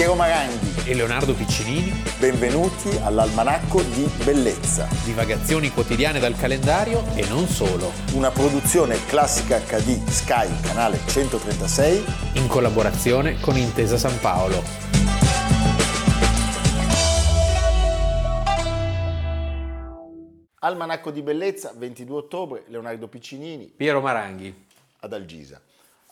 Piero Maranghi e Leonardo Piccinini. Benvenuti all'Almanacco di Bellezza. Divagazioni quotidiane dal calendario e non solo. Una produzione classica HD Sky, canale 136. In collaborazione con Intesa San Paolo. Almanacco di Bellezza, 22 ottobre, Leonardo Piccinini. Piero Maranghi. Ad Algisa.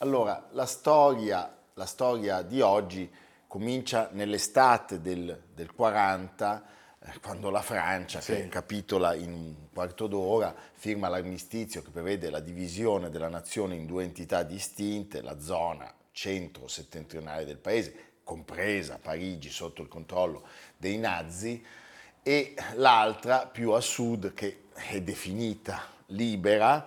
Allora, la storia, la storia di oggi comincia nell'estate del, del 40, eh, quando la Francia, sì. che capitola in un quarto d'ora, firma l'armistizio che prevede la divisione della nazione in due entità distinte, la zona centro-settentrionale del paese, compresa Parigi sotto il controllo dei nazi, e l'altra più a sud, che è definita libera,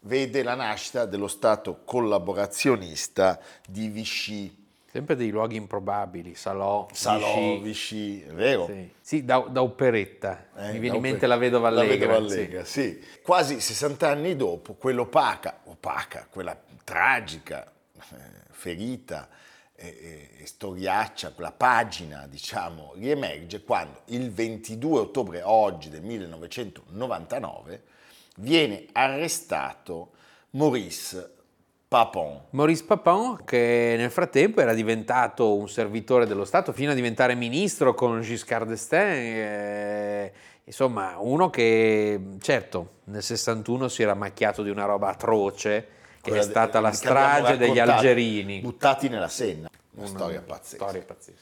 vede la nascita dello Stato collaborazionista di Vichy Sempre dei luoghi improbabili, Salò, Salò, Vichy, è vero? Sì, sì da, da, operetta, eh, mi viene in mente la vedova allegra. La vedova allegra, sì. sì. Quasi 60 anni dopo, quell'opaca, opaca, quella tragica eh, ferita e, e, storiaccia, quella pagina, diciamo, riemerge quando il 22 ottobre oggi del 1999 viene arrestato Maurice Papon. Maurice Papon, che nel frattempo era diventato un servitore dello Stato fino a diventare ministro con Giscard d'Estaing. Eh, insomma, uno che certo nel 61 si era macchiato di una roba atroce, che Quella è stata de, la strage degli algerini. Buttati nella Senna. Una, una storia pazzesca. Storia pazzesca.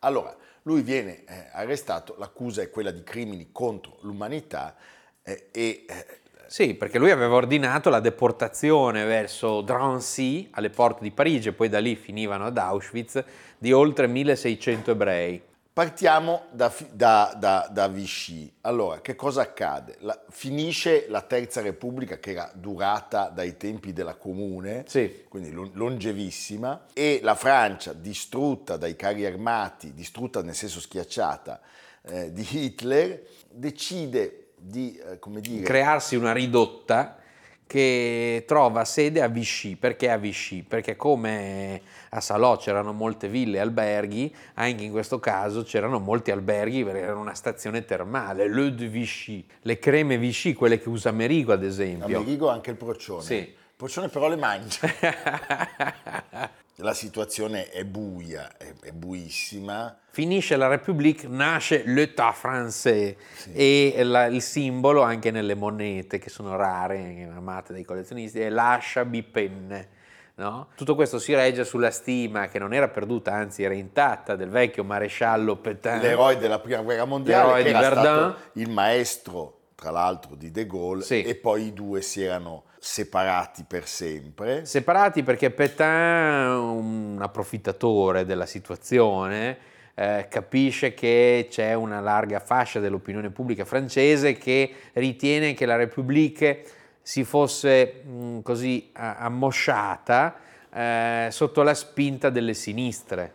Allora, lui viene eh, arrestato, l'accusa è quella di crimini contro l'umanità eh, e eh, sì, perché lui aveva ordinato la deportazione verso Drancy, alle porte di Parigi, e poi da lì finivano ad Auschwitz, di oltre 1600 ebrei. Partiamo da, da, da, da Vichy. Allora, che cosa accade? La, finisce la Terza Repubblica, che era durata dai tempi della Comune, sì. quindi longevissima, e la Francia, distrutta dai carri armati, distrutta nel senso schiacciata, eh, di Hitler, decide di eh, dire... crearsi una ridotta che trova sede a Vichy. Perché a Vichy? Perché come a Salò c'erano molte ville e alberghi, anche in questo caso c'erano molti alberghi perché era una stazione termale, Le de Vichy, le creme Vichy, quelle che usa Merigo ad esempio. Merigo anche il procione. Sì. Il procione però le mangia. la situazione è buia, è, è, buissima. Finisce la République, nasce l'État français sì. e la, il simbolo anche nelle monete che sono rare, amate dai collezionisti, è l'ascia bipenne. No? Tutto questo si regge sulla stima che non era perduta, anzi era intatta, del vecchio maresciallo Pétain. L'eroe della prima guerra mondiale, che era Verdun. il maestro, tra l'altro, di De Gaulle, sì. e poi i due si erano separati per sempre. Separati perché Pétain, un approfittatore della situazione, eh, capisce che c'è una larga fascia dell'opinione pubblica francese che ritiene che la République si fosse mh, mm, così ammosciata eh, sotto la spinta delle sinistre.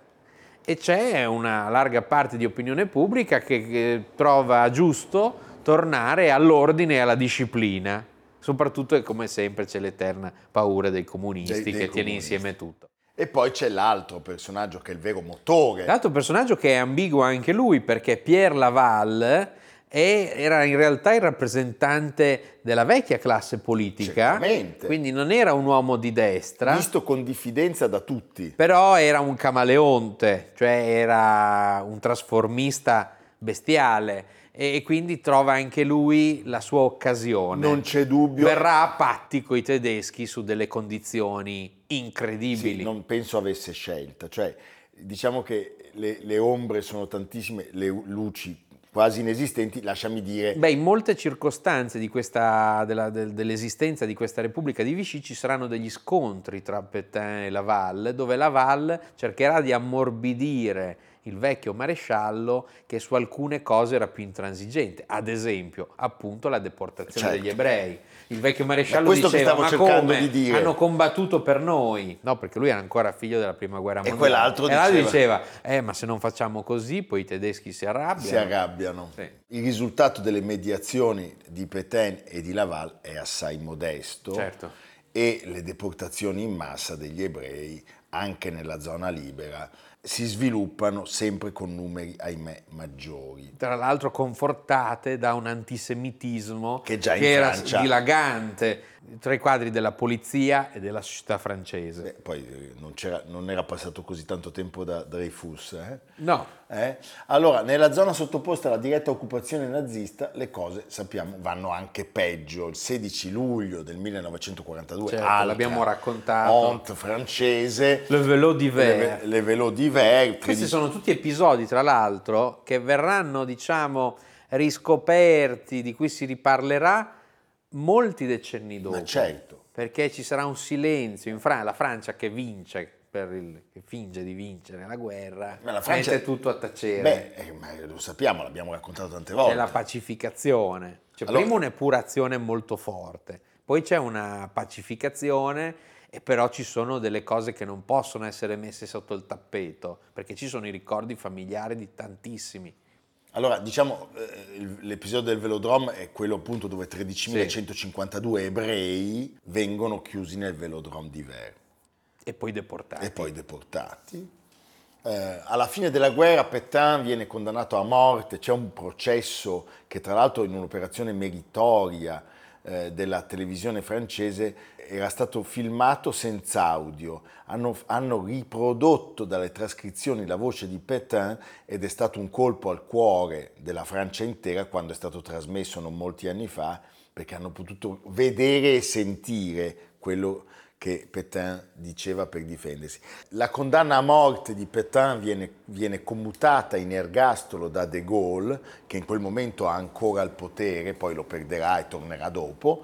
E c'è una larga parte di opinione pubblica che, che trova giusto tornare all'ordine e alla disciplina Soprattutto e come sempre c'è l'eterna paura dei comunisti dei, dei che comunisti. tiene insieme tutto. E poi c'è l'altro personaggio che è il vero motore. L'altro personaggio che è ambiguo anche lui perché Pierre Laval era in realtà il rappresentante della vecchia classe politica, Certamente. quindi non era un uomo di destra. Visto con diffidenza da tutti. Però era un camaleonte, cioè era un trasformista bestiale e quindi trova anche lui la sua occasione. Non c'è dubbio. Verrà a patti con i tedeschi su delle condizioni incredibili. Sì, non penso avesse scelta, cioè diciamo che le, le ombre sono tantissime, le luci quasi inesistenti, lasciami dire. Beh, in molte circostanze di questa, della, del, dell'esistenza di questa Repubblica di Vichy ci saranno degli scontri tra Pétain e Laval, dove Laval cercherà di ammorbidire il vecchio maresciallo che su alcune cose era più intransigente, ad esempio appunto la deportazione certo. degli ebrei. Il vecchio maresciallo diceva ma come hanno combattuto per noi? No, perché lui era ancora figlio della prima guerra mondiale. E quell'altro e diceva, diceva eh ma se non facciamo così poi i tedeschi si arrabbiano. Si arrabbiano. Sì. Il risultato delle mediazioni di Pétain e di Laval è assai modesto. Certo e le deportazioni in massa degli ebrei anche nella zona libera si sviluppano sempre con numeri, ahimè, maggiori. Tra l'altro confortate da un antisemitismo che, già che era Francia... dilagante tra i quadri della polizia e della società francese. Beh, poi eh, non, non, era passato così tanto tempo da Dreyfus. Eh? No. Eh? Allora, nella zona sottoposta alla diretta occupazione nazista, le cose, sappiamo, vanno anche peggio. Il 16 luglio del 1942, certo, l'abbiamo raccontato. Honte francese. Le Vélo d'hiver. Le, le Vélo d'hiver. Questi sono tutti episodi, tra l'altro, che verranno, diciamo, riscoperti, di cui si riparlerà molti decenni dopo. Ma certo. Perché ci sarà un silenzio in Francia, la Francia che vince, il, che finge di vincere la guerra, ma la Francia è tutto a tacere. Beh, eh, lo sappiamo, l'abbiamo raccontato tante volte. C'è la pacificazione. Cioè, allora, prima un'epurazione molto forte, poi c'è una pacificazione e però ci sono delle cose che non possono essere messe sotto il tappeto, perché ci sono i ricordi familiari di tantissimi. Allora, diciamo, eh, l'episodio del velodrome è quello appunto dove 13.152 sì. ebrei vengono chiusi nel velodrome di Ver. E poi deportati. E poi deportati. Eh, alla fine della guerra Pétain viene condannato a morte, c'è un processo che tra l'altro in un'operazione meritoria eh, della televisione francese era stato filmato senza audio, hanno, hanno, riprodotto dalle trascrizioni la voce di Pétain ed è stato un colpo al cuore della Francia intera quando è stato trasmesso non molti anni fa, perché hanno potuto vedere e sentire quello che Pétain diceva per difendersi. La condanna a morte di Pétain viene, viene, commutata in ergastolo da De Gaulle, che in quel momento ha ancora il potere, poi lo perderà e tornerà dopo,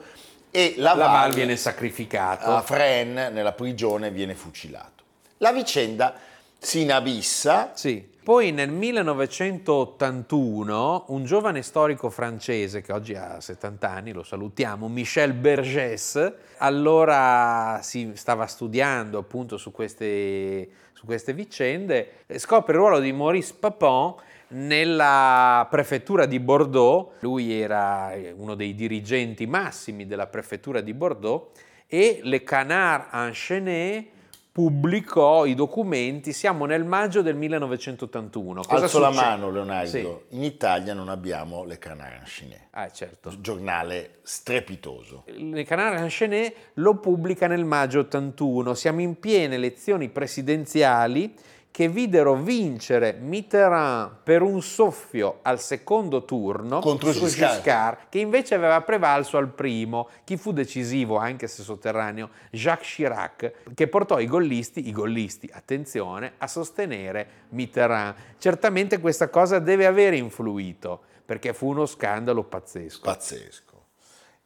e Laval, Laval viene sacrificato. A Fresnes, nella prigione, viene fucilato. La vicenda si inabissa. Sì. Poi nel 1981 un giovane storico francese che oggi ha 70 anni, lo salutiamo, Michel Bergès, allora si stava studiando appunto su queste, su queste vicende, scopre il ruolo di Maurice Papin nella prefettura di Bordeaux, lui era uno dei dirigenti massimi della prefettura di Bordeaux e Le Canard Enchaîné pubblicò i documenti, siamo nel maggio del 1981. Cosa Alzo succede? la mano Leonardo, sì. in Italia non abbiamo Le Canard Enchaîné. Ah, certo. Giornale strepitoso. Le Canard Enchaîné lo pubblica nel maggio 81, siamo in piene elezioni presidenziali che videro vincere Mitterrand per un soffio al secondo turno contro su Giscard. Giscard, che invece aveva prevalso al primo. Chi fu decisivo, anche se sotterraneo? Jacques Chirac, che portò i gollisti, i gollisti, attenzione, a sostenere Mitterrand. Certamente questa cosa deve aver influito, perché fu uno scandalo pazzesco. Pazzesco.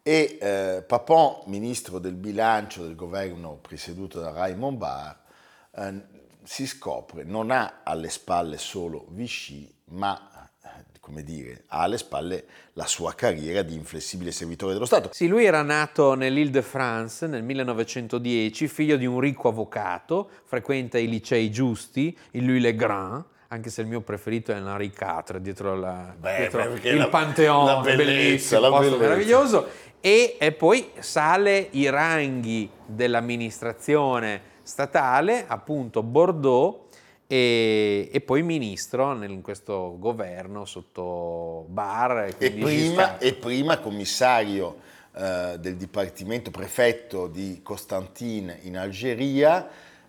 E eh, Papon, ministro del bilancio del governo presieduto da Raymond Barr, eh, si scopre non ha alle spalle solo Vichy, ma come dire, ha alle spalle la sua carriera di inflessibile servitore dello Stato. Sì, lui era nato nell'Île-de-France nel 1910, figlio di un ricco avvocato, frequenta i licei giusti, il Louis Le Grand, anche se il mio preferito è Henri IV, dietro, la, beh, dietro il la, Pantheon, la bellezza, bellissimo, posto meraviglioso, e, e poi sale i ranghi dell'amministrazione statale, appunto Bordeaux, e, e, poi ministro in questo governo sotto Bar. E, e, prima, e prima, commissario eh, del Dipartimento prefetto di Costantin in Algeria,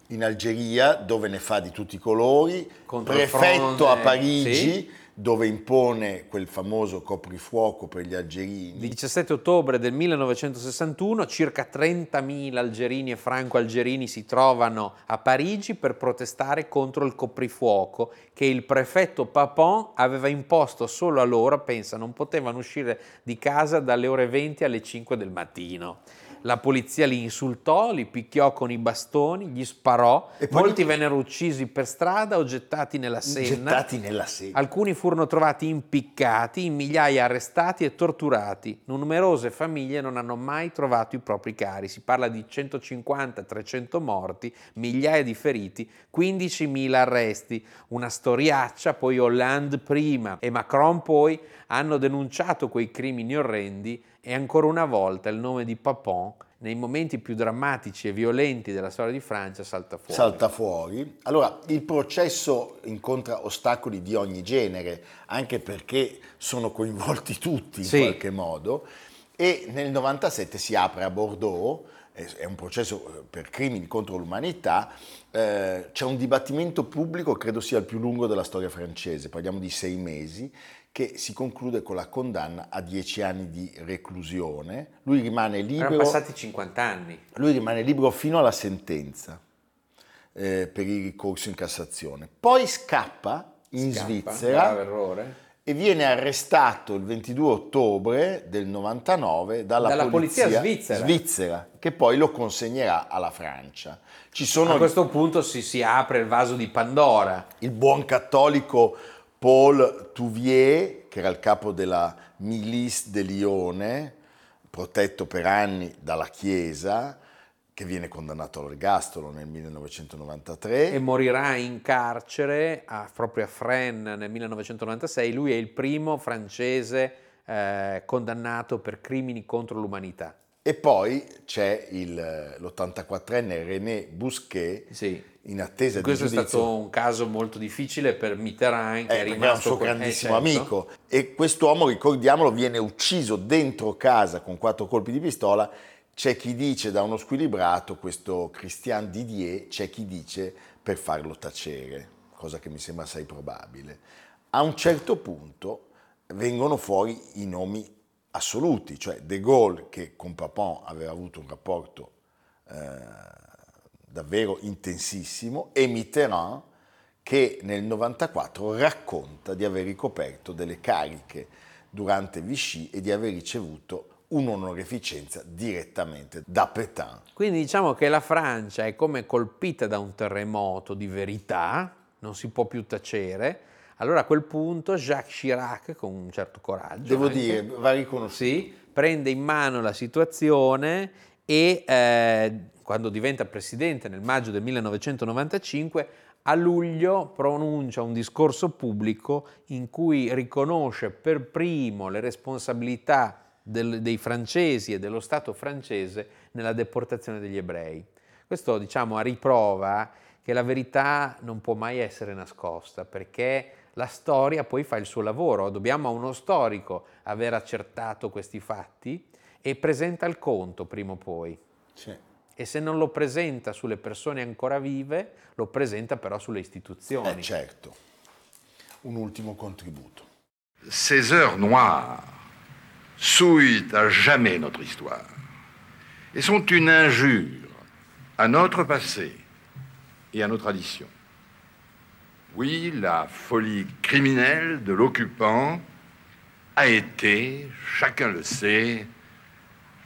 in Algeria dove ne fa di tutti i colori, Contro prefetto a Parigi. Sì dove impone quel famoso coprifuoco per gli algerini. Il 17 ottobre del 1961 circa 30.000 algerini e franco-algerini si trovano a Parigi per protestare contro il coprifuoco che il prefetto Papon aveva imposto solo a loro, pensa, non potevano uscire di casa dalle ore 20 alle 5 del mattino. La polizia li insultò, li picchiò con i bastoni, gli sparò. Molti vennero uccisi per strada o gettati nella Senna. Gettati nella Senna. Alcuni furono trovati impiccati, in migliaia arrestati e torturati. Numerose famiglie non hanno mai trovato i propri cari. Si parla di 150-300 morti, migliaia di feriti, 15.000 arresti. Una storiaccia, poi Hollande prima e Macron poi hanno denunciato quei crimini orrendi e ancora una volta il nome di Papon nei momenti più drammatici e violenti della storia di Francia salta fuori. Salta fuori. Allora, il processo incontra ostacoli di ogni genere, anche perché sono coinvolti tutti in Sì. qualche modo, e nel 97 si apre a Bordeaux, è un processo eh, per crimini contro l'umanità, eh, c'è un dibattimento pubblico, credo sia il più lungo della storia francese, parliamo di sei mesi, che si conclude con la condanna a dieci anni di reclusione. Lui rimane Erano libero. passati 50 anni. Lui rimane libero fino alla sentenza eh, per il ricorso in Cassazione. Poi scappa in Scappa, Svizzera grave errore. E viene arrestato il 22 ottobre del 99 dalla, Dalla polizia svizzera. svizzera, che poi lo consegnerà alla Francia. Ci sono A questo punto si, si apre il vaso di Pandora. il buon cattolico Paul Touvier, che era il capo della Milice de Lione, protetto per anni dalla Chiesa, che viene condannato all'ergastolo nel 1993. e morirà in carcere a- proprio a Fresnes nel 1996. Lui è il primo francese eh, condannato per crimini contro l'umanità. E poi c'è il- l'84enne René Bousquet, Sì. in attesa di Questo è giudizio. stato un caso molto difficile per Mitterrand, che Eh, è era un rimasto suo que- eh, grandissimo certo. amico. E quest'uomo, ricordiamolo, viene ucciso dentro casa con quattro colpi di pistola. C'è chi dice da uno squilibrato, questo Christian Didier, c'è chi dice per farlo tacere, cosa che mi sembra assai probabile. A un certo punto vengono fuori i nomi assoluti, cioè De Gaulle, che con Papon aveva avuto un rapporto eh, davvero intensissimo, e Mitterrand, che nel 94 racconta di aver ricoperto delle cariche durante Vichy e di aver ricevuto un'onorificenza direttamente da Pétain. Quindi diciamo che la Francia è come colpita da un terremoto di verità, non si può più tacere. Allora a quel punto Jacques Chirac, con un certo coraggio, Devo anche, dire, va riconosciuto. sì, prende in mano la situazione e eh, quando diventa presidente nel maggio del 1995, a luglio pronuncia un discorso pubblico in cui riconosce per primo le responsabilità del- dei francesi e dello Stato francese nella deportazione degli ebrei. Questo diciamo a riprova che la verità non può mai essere nascosta perché la storia poi fa il suo lavoro, dobbiamo a uno storico aver accertato questi fatti e presenta il conto prima o poi. Sì. E se non lo presenta sulle persone ancora vive, lo presenta però sulle istituzioni. Eh, certo. Un ultimo contributo. Ces heures noires souillent à jamais notre histoire et sont une injure à notre passé et à nos traditions. Oui, la folie criminelle de l'occupant a été, chacun le sait,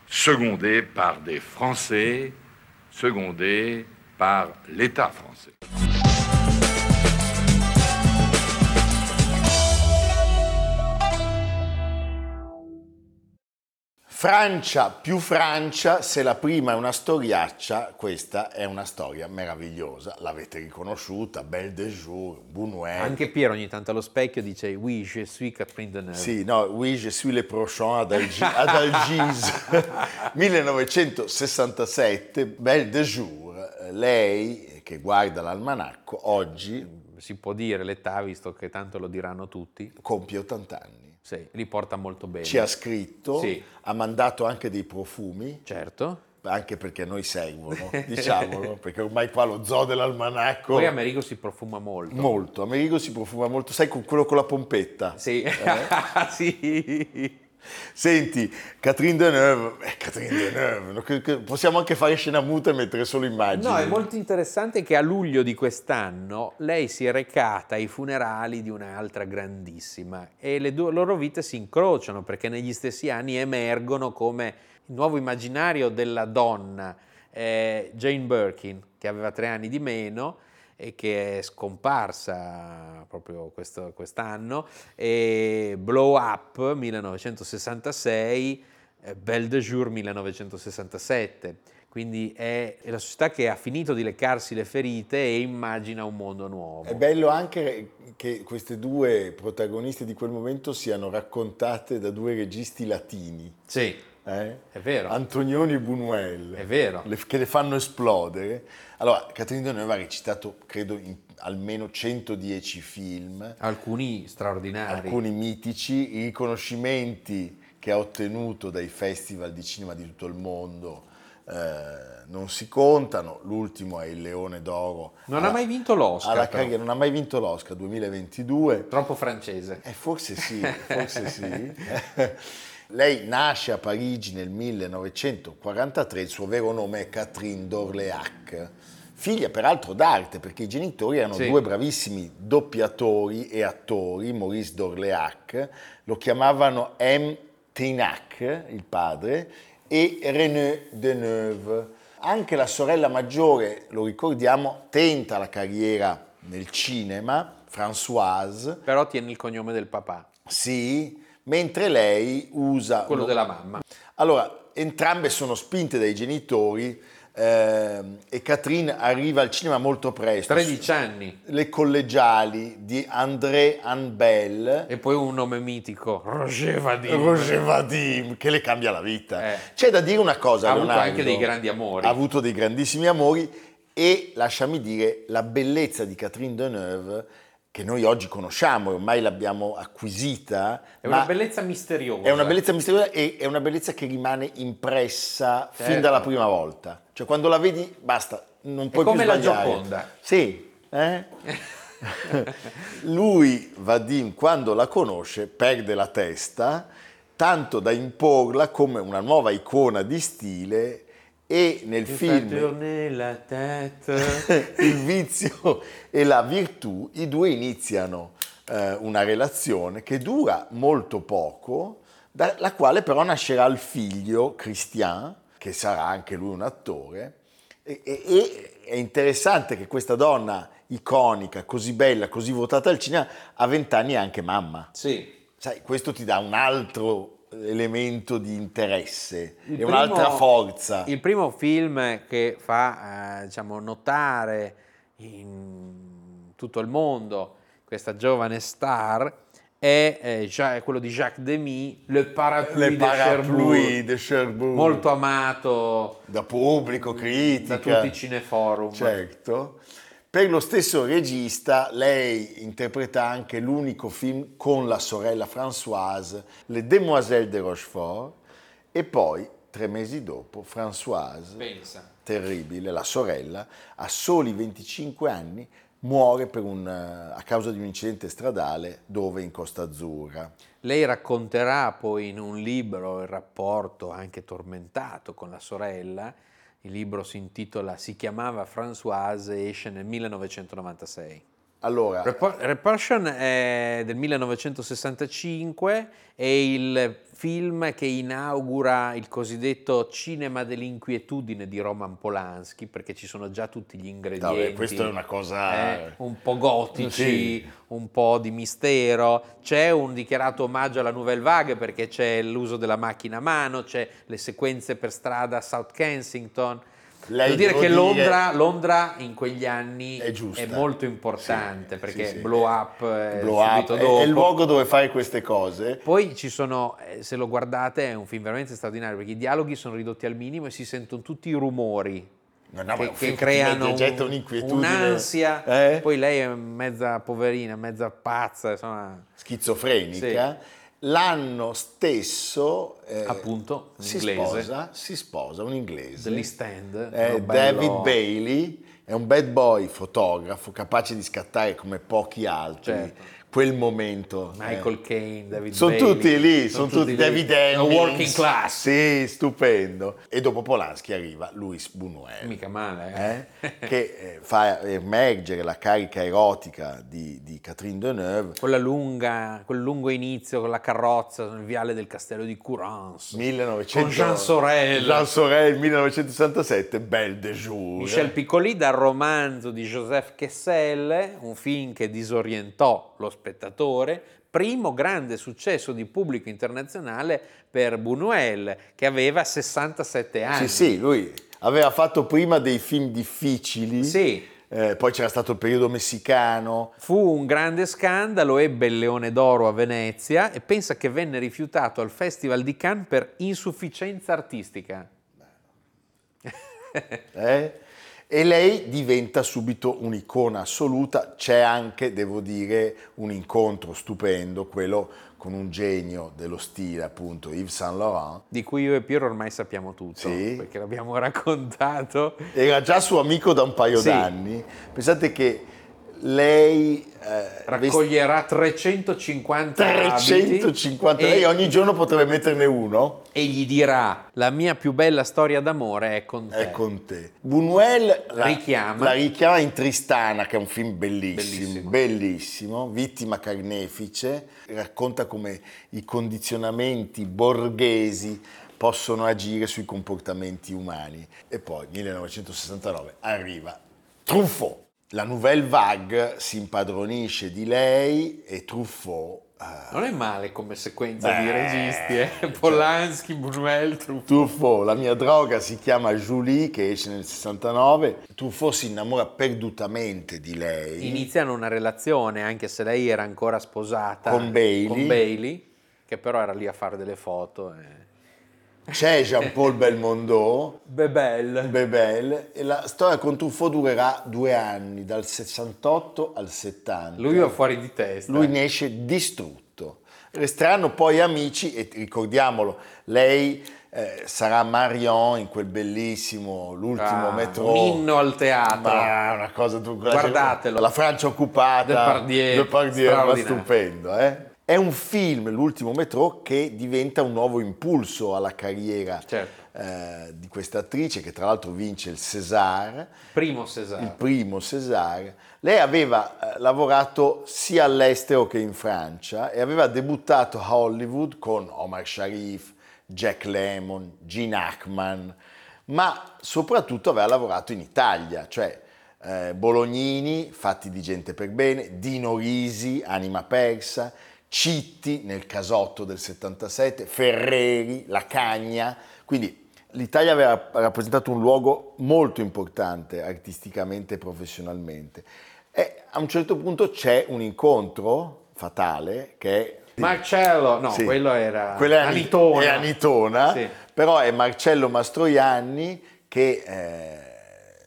secondée par des Français, secondée par l'État français. Francia più Francia, se la prima è una storiaccia, questa è una storia meravigliosa. L'avete riconosciuta, Belle de Jour, Buñuel. Anche Piero ogni tanto allo specchio dice Oui, je suis Catherine Deneuve. Sì, no, oui, je suis le prochain ad, Algi- ad Algise. 1967, Belle de Jour. Lei, che guarda l'almanacco, oggi Si può dire l'età, visto che tanto lo diranno tutti. compie 80 anni. Sì, li porta molto bene. Ci ha scritto, Sì. ha mandato anche dei profumi, Certo. anche perché noi servono, diciamolo, perché ormai qua lo zoo dell'almanacco... Poi Amerigo si profuma molto. Molto, Amerigo si profuma molto, sai con quello con la pompetta. Sì. sì. Senti, Catherine Deneuve, eh, Catherine Deneuve, possiamo anche fare scena muta e mettere solo immagini. No, è molto interessante che a luglio di quest'anno lei si è recata ai funerali di un'altra grandissima e le due loro vite si incrociano perché negli stessi anni emergono come il nuovo immaginario della donna eh, Jane Birkin, che aveva tre anni di meno e che è scomparsa proprio questo- quest'anno, e Blow Up 1966, eh, Belle de Jour 1967. Quindi è, è la società che ha finito di leccarsi le ferite e immagina un mondo nuovo. È bello anche che queste due protagoniste di quel momento siano raccontate da due registi latini. Sì, Eh? È vero. Antonioni e Buñuel. È vero. Le- che le fanno esplodere. Allora, Catherine Deneuve ha recitato, credo, in almeno 110 film, Alcuni straordinari. alcuni mitici, i riconoscimenti che ha ottenuto dai festival di cinema di tutto il mondo eh, non si contano. L'ultimo è il Leone d'Oro. Non alla- ha mai vinto l'Oscar. carriera, non ha mai vinto l'Oscar 2022. Troppo francese. Eh, forse sì, forse sì. Lei nasce a Parigi nel 1943, il suo vero nome è Catherine d'Orléac, figlia peraltro d'arte perché i genitori erano Sì. due bravissimi doppiatori e attori, Maurice d'Orléac, lo chiamavano M. Trinac, il padre, e René Deneuve. Anche la sorella maggiore, lo ricordiamo, tenta la carriera nel cinema, Françoise, Però tiene il cognome del papà, sì, mentre lei usa... quello della mamma. Allora, entrambe sono spinte dai genitori ehm, e Catherine arriva al cinema molto presto. 13 anni. Le collegiali di André Anbel, E poi un nome mitico, Roger Vadim. Roger Vadim, che le cambia la vita. Eh. C'è da dire una cosa, Ha avuto Leonardo. anche dei grandi amori. Ha avuto dei grandissimi amori e, lasciami dire, la bellezza di Catherine Deneuve, che noi oggi conosciamo, ormai l'abbiamo acquisita, È una bellezza misteriosa. È una bellezza misteriosa e è una bellezza che rimane impressa fin Certo. dalla prima volta. Cioè quando la vedi basta, non puoi come più la sbagliare. Gioconda. Sì, eh? Lui, Vadim, quando la conosce, perde la testa, tanto da imporla come una nuova icona di stile e nel film Tourner la tête. il vizio e la virtù, i due iniziano eh, una relazione che dura molto poco, dalla quale però nascerà il figlio Christian, che sarà anche lui un attore. E, e- e è interessante che questa donna iconica, così bella, così votata al cinema, a vent'anni è anche mamma. Sì. Sai, questo ti dà un altro elemento di interesse Il un'altra primo- forza. Il primo film che fa eh, diciamo, notare in tutto il mondo questa giovane star è eh, Gia- quello di Jacques Demy, Le Parapluie Le de parapluie Cherbourg, de Cherbourg. molto amato da pubblico, critica. da tutti i cineforum. Certo. Per lo stesso regista, lei interpreta anche l'unico film con la sorella Françoise, Le Demoiselles de Rochefort, e poi, tre mesi dopo, Françoise, Pensa. terribile, la sorella, a soli 25 anni, muore un, eh, a causa di un incidente stradale dove in Costa Azzurra. Lei racconterà poi in un libro il rapporto anche tormentato con la sorella. Il libro si intitola Si chiamava Françoise e esce nel 1996. Allora, Repor- Repulsion è del 1965, è il film che inaugura il cosiddetto cinema dell'inquietudine di Roman Polanski, perché ci sono già tutti gli ingredienti. Vabbè, questa è una cosa- eh, un po' gotici, Sì. un po' di mistero. C'è un dichiarato omaggio alla Nouvelle Vague perché c'è l'uso della macchina a mano, c'è le sequenze per strada a South Kensington. Lei, Devo dire che dire- Londra, Londra in quegli anni È giusta. molto importante Sì, perché sì, sì. blow up, è Blow Up è- è il luogo dove fare queste cose. Poi ci sono, eh, se lo guardate, è un film veramente straordinario perché i dialoghi sono ridotti al minimo e si sentono tutti i rumori No, no, è che, che creano un- un'inquietudine. un'ansia. Eh? Poi lei è mezza poverina, mezza pazza, insomma, schizofrenica. L'anno stesso eh, appunto, si sposa, si sposa un inglese. Degli stand. Eh, David Bailey è un bad boy fotografo capace di scattare come pochi altri Certo. Quel momento. Michael Caine, David Sono Bailey. tutti lì, sono, tutti, lì. David Hemmings. working class. Sì, stupendo. E dopo Polanski arriva Luis Buñuel. Mica male, eh? eh, che eh, fa emergere la carica erotica di, di Catherine Deneuve. Quella lunga, quel lungo inizio con la carrozza nel viale del castello di Courance. 1900 Con Jean Sorel. Jean Sorel 1967, Belle de Jour. Michel Piccoli dal romanzo di Joseph Kessel, un film che disorientò lo spettatore, primo grande successo di pubblico internazionale per Buñuel, che aveva 67 anni. Sì, sì, lui aveva fatto prima dei film difficili. Sì, eh, poi c'era stato il periodo messicano. Fu un grande scandalo, ebbe il Leone d'Oro a Venezia e pensa che venne rifiutato al Festival di Cannes per insufficienza artistica. Eh? E lei diventa subito un'icona assoluta. C'è anche, devo dire, un incontro stupendo, quello con un genio dello stile, appunto, Yves Saint Laurent. Di cui io e Piero ormai sappiamo tutto, Sì. perché l'abbiamo raccontato. Era già suo amico da un paio Sì. d'anni. Pensate che lei eh, Raccoglierà 350 abiti 350 e, lei ogni giorno potrebbe metterne uno e gli dirà la mia più bella storia d'amore è con te. è con te Buñuel la Richiama. la richiama in Tristana che è un film bellissimo Bellissimo. bellissimo, vittima carnefice racconta come i condizionamenti borghesi possono agire sui comportamenti umani e poi 1969 arriva Truffaut la Nouvelle Vague si impadronisce di lei e Truffaut eh, Non è male come sequenza Beh, di registi, eh? cioè- Polanski, Buñuel, Truffaut. Truffaut, la mia droga si chiama Julie, che esce nel 69. Truffaut si innamora perdutamente di lei. Iniziano una relazione, anche se lei era ancora sposata Con Bailey. con Bailey, che però era lì a fare delle foto. e- C'è Jean-Paul Belmondo, Bebel. Bebel, e la storia con Truffaut durerà due anni, dal 68 al 70. Lui va fuori di testa. Lui ne esce distrutto. Resteranno poi amici e ricordiamolo, lei eh, sarà Marion in quel bellissimo L'ultimo Ah, metro. un inno al teatro. Ma una cosa tu Guardatelo. La Francia occupata. Depardieu, Depardieu, ma straordinario. stupendo, eh? È un film, L'ultimo metro, che diventa un nuovo impulso alla carriera Certo. eh, di questa attrice che tra l'altro vince il César Primo il Cesare. primo César, lei aveva eh, lavorato sia all'estero che in Francia e aveva debuttato a Hollywood con Omar Sharif, Jack Lemmon, Gene Hackman, ma soprattutto aveva lavorato in Italia, cioè eh, Bolognini, Fatti di gente per bene, Dino Risi, Anima persa, Citti nel casotto del 77, Ferreri, La Cagna, quindi l'Italia aveva rappresentato un luogo molto importante artisticamente e professionalmente. E a un certo punto c'è un incontro fatale che è... Marcello, no, Sì. quello era Quella è Ani- Anitona. è Anitona, Sì. però è Marcello Mastroianni che eh,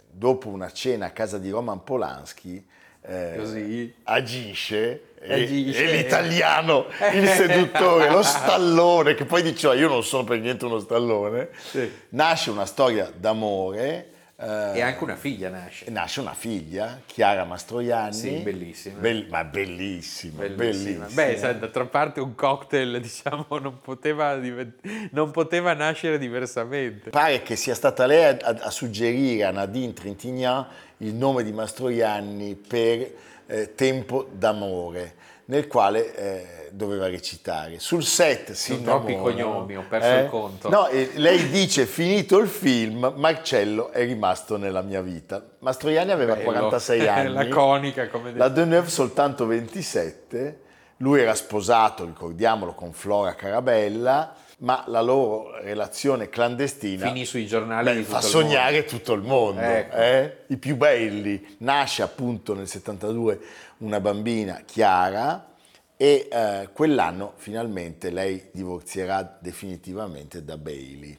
dopo una cena a casa di Roman Polanski eh, Così. agisce, e- e l'italiano, il seduttore, lo stallone, che poi diceva io non sono per niente uno stallone, Sì. nasce una storia d'amore. eh, E anche una figlia nasce. nasce una figlia, Chiara Mastroianni. Sì, bellissima. Bell- ma bellissima, Bellissima. bellissima. Beh, d'altra parte un cocktail, diciamo, non poteva, divent- non poteva nascere diversamente. Pare che sia stata lei a, a- a suggerire a Nadine Trintignant il nome di Mastroianni per eh, Tempo d'amore, nel quale eh, doveva recitare. Sul set si Sono troppi cognomi, ho perso il conto. No, e lei dice, finito il film, Marcello è rimasto nella mia vita. Mastroianni aveva Bello. 46 anni. Laconica, come La detto. Deneuve soltanto 27, lui era sposato, ricordiamolo, con Flora Carabella, ma la loro relazione clandestina Finì sui giornali beh, fa sognare tutto il mondo, Ecco. eh? i più belli. Nasce appunto nel 72 una bambina, Chiara, e eh, quell'anno finalmente lei divorzierà definitivamente da Bailey.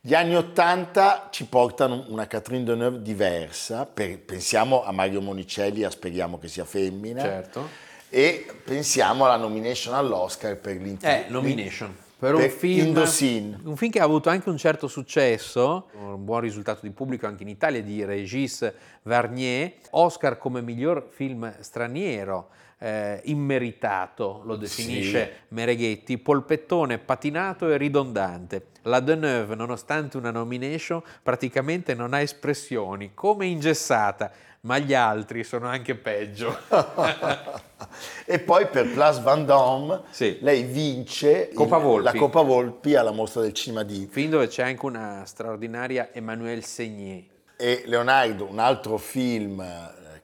Gli anni 80 ci portano una Catherine Deneuve diversa, per- pensiamo a Mario Monicelli, a Speriamo che sia femmina, Certo. E pensiamo alla nomination all'Oscar per l'intero... Eh, nomination. Per un film, un film che ha avuto anche un certo successo, un buon risultato di pubblico anche in Italia, di Régis Varnier, Oscar come miglior film straniero, eh, immeritato, lo definisce Mereghetti, polpettone patinato e ridondante. La Deneuve, nonostante una nomination, praticamente non ha espressioni, come ingessata, ma gli altri sono anche peggio. e poi per Place Vendôme Sì. lei vince Coppa la Coppa Volpi alla mostra del cinema di film dove c'è anche una straordinaria Emmanuelle Segnier. e Leonardo, un altro film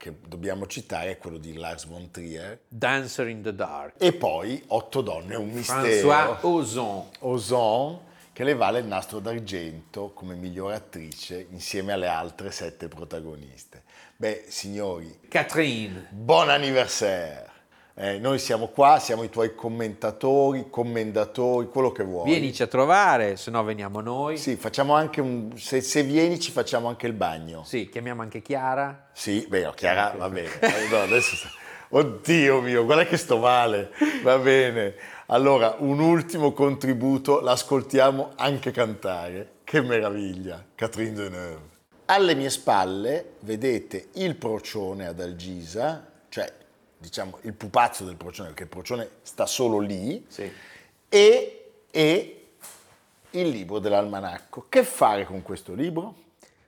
che dobbiamo citare è quello di Lars von Trier Dancer in the Dark. e poi Otto donne, un mistero. François Ozon. Ozon che le vale il nastro d'argento come migliore attrice insieme alle altre sette protagoniste. Beh, signori, Catherine. buon anniversaire! Eh, noi siamo qua, siamo i tuoi commentatori, commendatori, quello che vuoi. Vienici a trovare, se no veniamo noi. Sì, facciamo anche un... Se, se vieni ci facciamo anche il bagno. Sì, chiamiamo anche Chiara. Sì, beh, no, Chiara, va bene. No, adesso Oddio mio, guarda che sto male. Va bene. Allora, un ultimo contributo, l'ascoltiamo anche cantare. Che meraviglia, Catherine Deneuve. Alle mie spalle vedete il procione ad Algisa, cioè diciamo il pupazzo del procione, perché il procione sta solo lì, Sì. e, e il libro dell'almanacco. Che fare con questo libro?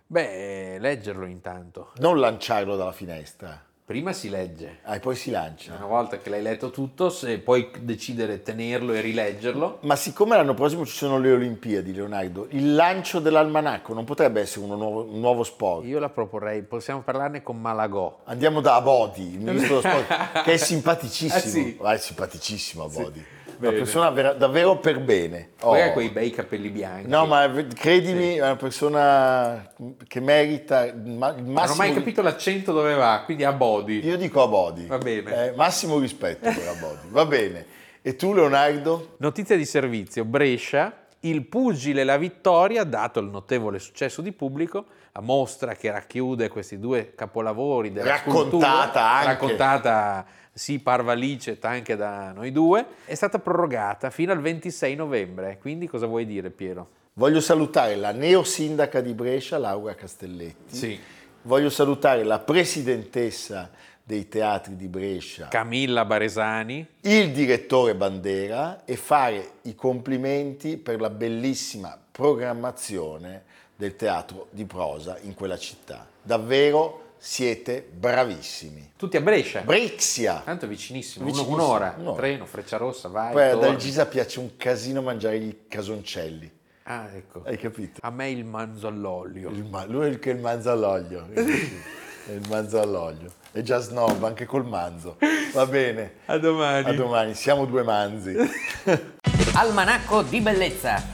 Beh, leggerlo intanto. Non lanciarlo dalla finestra, Prima si legge. ah, e poi si lancia. Una volta che l'hai letto tutto, se puoi decidere tenerlo e rileggerlo, Ma siccome l'anno prossimo ci sono le Olimpiadi, Leonardo, il lancio dell'almanacco non potrebbe essere uno nuovo- un nuovo sport? io la proporrei, possiamo parlarne con Malagò. Andiamo da Abodi, il ministro dello sport, che è simpaticissimo. Ah, sì? Ah, è simpaticissimo Abodi. Una Bene. persona vera- davvero per bene. Poi Oh. ha quei bei capelli bianchi. No, ma credimi, è una persona che merita il ma- il Non ho massimo... mai capito l'accento dove va, quindi a body. Io dico Abodi. Va bene. Eh, massimo rispetto per Abodi. Va bene. E tu, Leonardo? Notizia di servizio, Brescia, il pugile La Vittoria, dato il notevole successo di pubblico, mostra che racchiude questi due capolavori della Raccontata scultura, anche. raccontata sì parva licet anche da noi due, è stata prorogata fino al 26 novembre. Quindi cosa vuoi dire Piero? Voglio salutare la neosindaca di Brescia, Laura Castelletti. Sì. Voglio salutare la presidentessa dei teatri di Brescia, Camilla Baresani, il direttore Bandera e fare i complimenti per la bellissima programmazione del teatro di prosa in quella città. Davvero siete bravissimi. tutti a Brescia. Brixia! Tanto è vicinissimo, Vicinissimo, uno- un'ora, un'ora. treno, Frecciarossa, vai. Poi ad torni. Algisa piace un casino mangiare i casoncelli. Ah, ecco. Hai capito? A me il manzo all'olio. Il ma- lui è il che il manzo all'olio. È il manzo all'olio. È già snob anche col manzo. Va bene. A domani. A domani. Siamo due manzi. Almanacco di bellezza